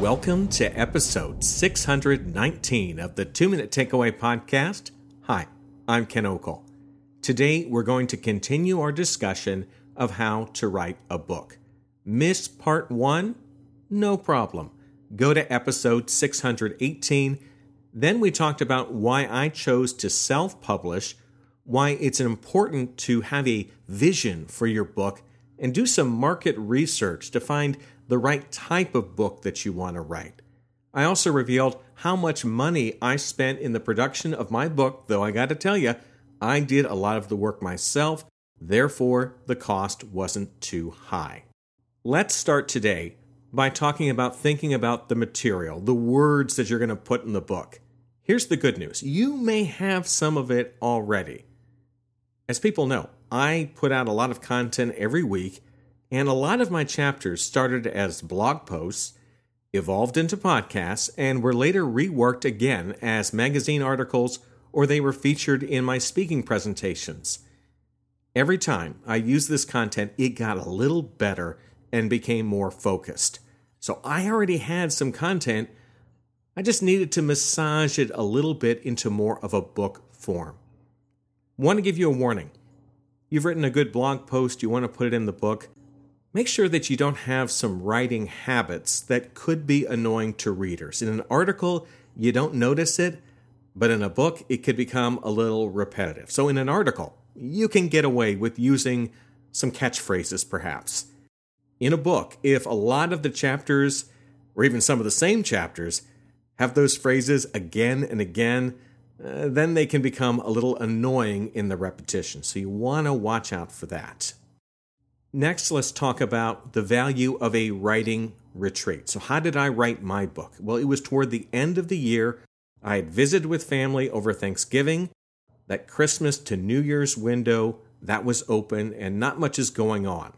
Welcome to episode 619 of the Two Minute Takeaway Podcast. Hi, I'm Ken Okel. Today we're going to continue our discussion of how to write a book. Miss part one? No problem. Go to episode 618. Then we talked about why I chose to self publish, why it's important to have a vision for your book, and do some market research to find the right type of book that you want to write. I also revealed how much money I spent in the production of my book, though I got to tell you, I did a lot of the work myself, therefore, the cost wasn't too high. Let's start today by talking about thinking about the material, the words that you're going to put in the book. Here's the good news you may have some of it already. As people know, I put out a lot of content every week and a lot of my chapters started as blog posts, evolved into podcasts, and were later reworked again as magazine articles or they were featured in my speaking presentations. Every time I used this content, it got a little better and became more focused. So I already had some content, I just needed to massage it a little bit into more of a book form. Want to give you a warning. You've written a good blog post, you want to put it in the book make sure that you don't have some writing habits that could be annoying to readers. In an article, you don't notice it, but in a book, it could become a little repetitive. So, in an article, you can get away with using some catchphrases, perhaps. In a book, if a lot of the chapters, or even some of the same chapters, have those phrases again and again, uh, then they can become a little annoying in the repetition. So, you want to watch out for that. Next, let's talk about the value of a writing retreat. So, how did I write my book? Well, it was toward the end of the year. I had visited with family over Thanksgiving. That Christmas to New Year's window, that was open and not much is going on.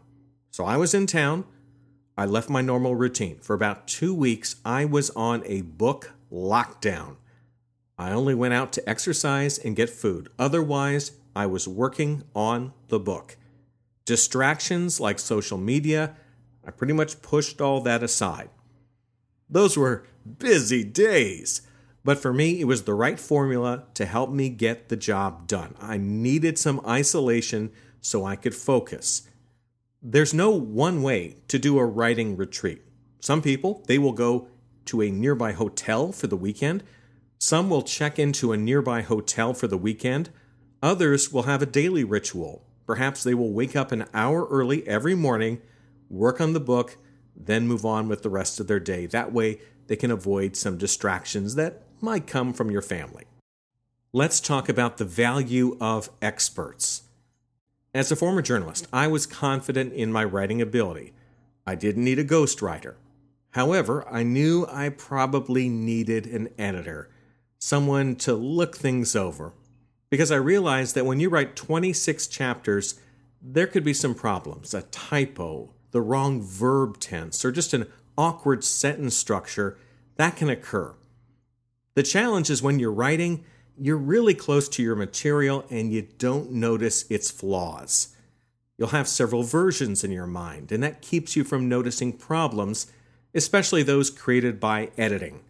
So, I was in town. I left my normal routine. For about two weeks, I was on a book lockdown. I only went out to exercise and get food. Otherwise, I was working on the book. Distractions like social media, I pretty much pushed all that aside. Those were busy days, but for me, it was the right formula to help me get the job done. I needed some isolation so I could focus. There's no one way to do a writing retreat. Some people, they will go to a nearby hotel for the weekend. Some will check into a nearby hotel for the weekend. Others will have a daily ritual Perhaps they will wake up an hour early every morning, work on the book, then move on with the rest of their day. That way, they can avoid some distractions that might come from your family. Let's talk about the value of experts. As a former journalist, I was confident in my writing ability. I didn't need a ghostwriter. However, I knew I probably needed an editor, someone to look things over, because I realized that when you write 26 chapters, there could be some problems a typo, the wrong verb tense, or just an awkward sentence structure that can occur. The challenge is when you're writing, you're really close to your material and you don't notice its flaws. You'll have several versions in your mind, and that keeps you from noticing problems, especially those created by editing.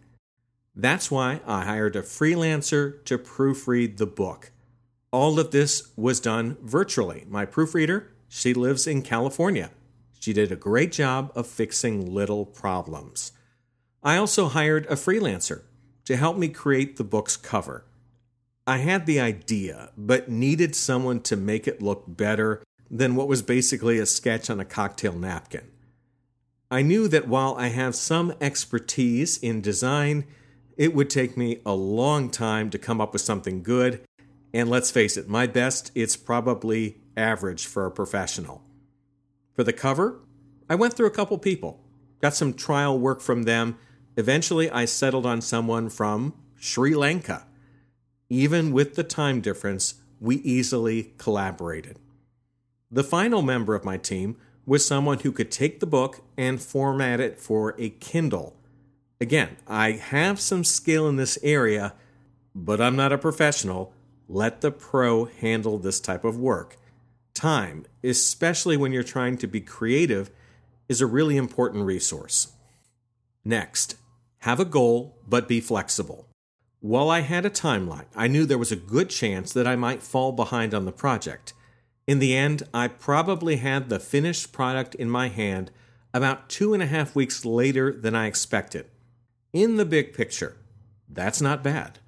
That's why I hired a freelancer to proofread the book. All of this was done virtually. My proofreader, she lives in California. She did a great job of fixing little problems. I also hired a freelancer to help me create the book's cover. I had the idea, but needed someone to make it look better than what was basically a sketch on a cocktail napkin. I knew that while I have some expertise in design, it would take me a long time to come up with something good, and let's face it, my best, it's probably average for a professional. For the cover, I went through a couple people, got some trial work from them. Eventually, I settled on someone from Sri Lanka. Even with the time difference, we easily collaborated. The final member of my team was someone who could take the book and format it for a Kindle Again, I have some skill in this area, but I'm not a professional. Let the pro handle this type of work. Time, especially when you're trying to be creative, is a really important resource. Next, have a goal, but be flexible. While I had a timeline, I knew there was a good chance that I might fall behind on the project. In the end, I probably had the finished product in my hand about two and a half weeks later than I expected. In the big picture, that's not bad.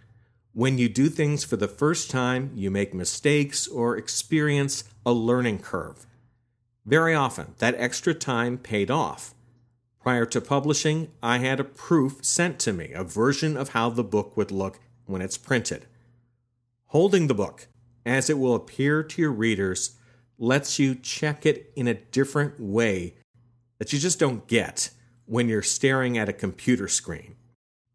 When you do things for the first time, you make mistakes or experience a learning curve. Very often, that extra time paid off. Prior to publishing, I had a proof sent to me, a version of how the book would look when it's printed. Holding the book, as it will appear to your readers, lets you check it in a different way that you just don't get when you're staring at a computer screen.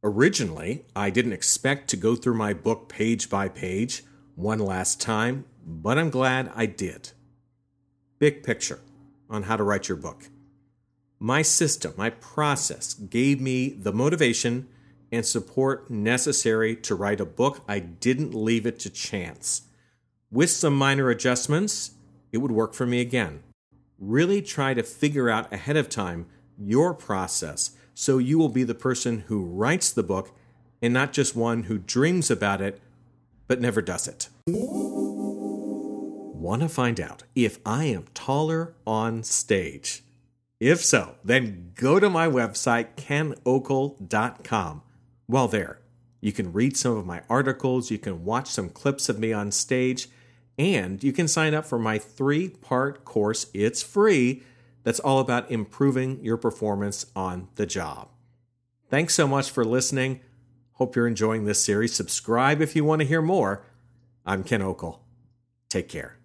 Originally, I didn't expect to go through my book page by page one last time, but I'm glad I did. Big picture on how to write your book. My system, my process gave me the motivation and support necessary to write a book. I didn't leave it to chance. With some minor adjustments, it would work for me again. Really try to figure out ahead of time your process so you will be the person who writes the book and not just one who dreams about it but never does it. Want to find out if I am taller on stage? If so, then go to my website, kenokel.com. While there, you can read some of my articles, you can watch some clips of me on stage, and you can sign up for my three part course. It's free that's all about improving your performance on the job. Thanks so much for listening. Hope you're enjoying this series. Subscribe if you want to hear more. I'm Ken Okel. Take care.